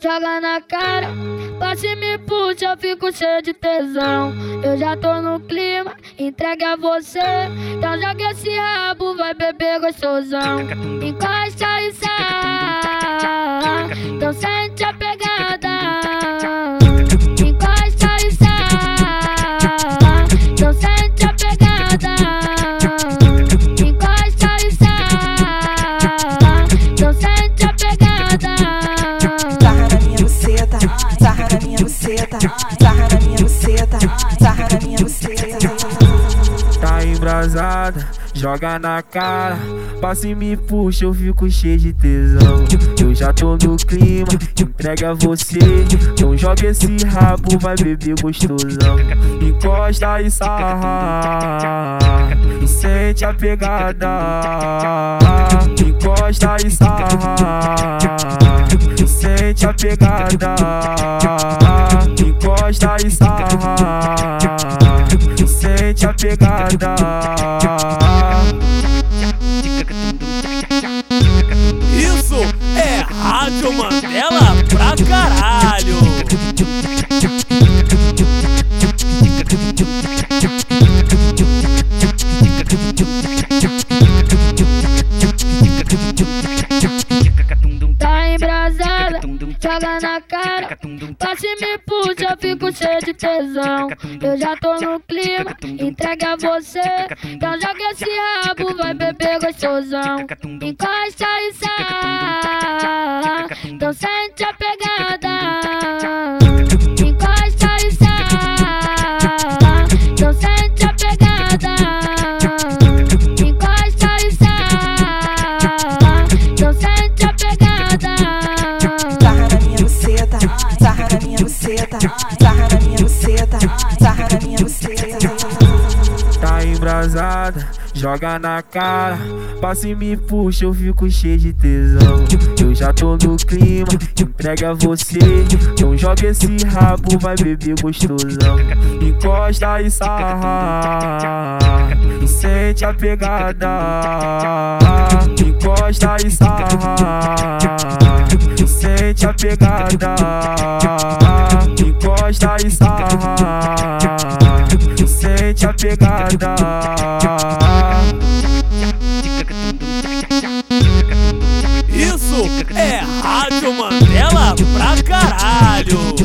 joga na cara. Passe me puxa, eu fico cheio de tesão. Eu já tô no clima, entregue a você. Então joga esse rabo, vai beber gostosão. Encosta e sai. Então sente a pegada. Encosta e sai. Então sente a pegada. Buceta, sarra na minha buceta, sarra na minha buceta. Tá embrasada, joga na cara. Passa e me puxa, eu fico cheio de tesão. Eu já tô no clima, entrega você. Então joga esse rabo, vai beber gostosão. Encosta e sarra, e sente a pegada. Encosta e sarra, e sente a pegada. Encosta e sarra e sente a pegada. Isso é Rádio Mandela pra caralho. Joga na cara. Passe me puxa, eu fico cheio de tesão. Eu já tô no clima, entregue a você. Então joga esse rabo, vai beber gostosão. Encosta e sai. Então sente a pegada. Embrasada, joga na cara. Passa e me puxa, eu fico cheio de tesão. Eu já tô no clima, entrega você. Então joga esse rabo, vai beber gostosão. Encosta e sarra, e sente a pegada. Encosta e sarra, e sente a pegada. Encosta e sarra chegada. Isso é Rádio Mandela pra caralho.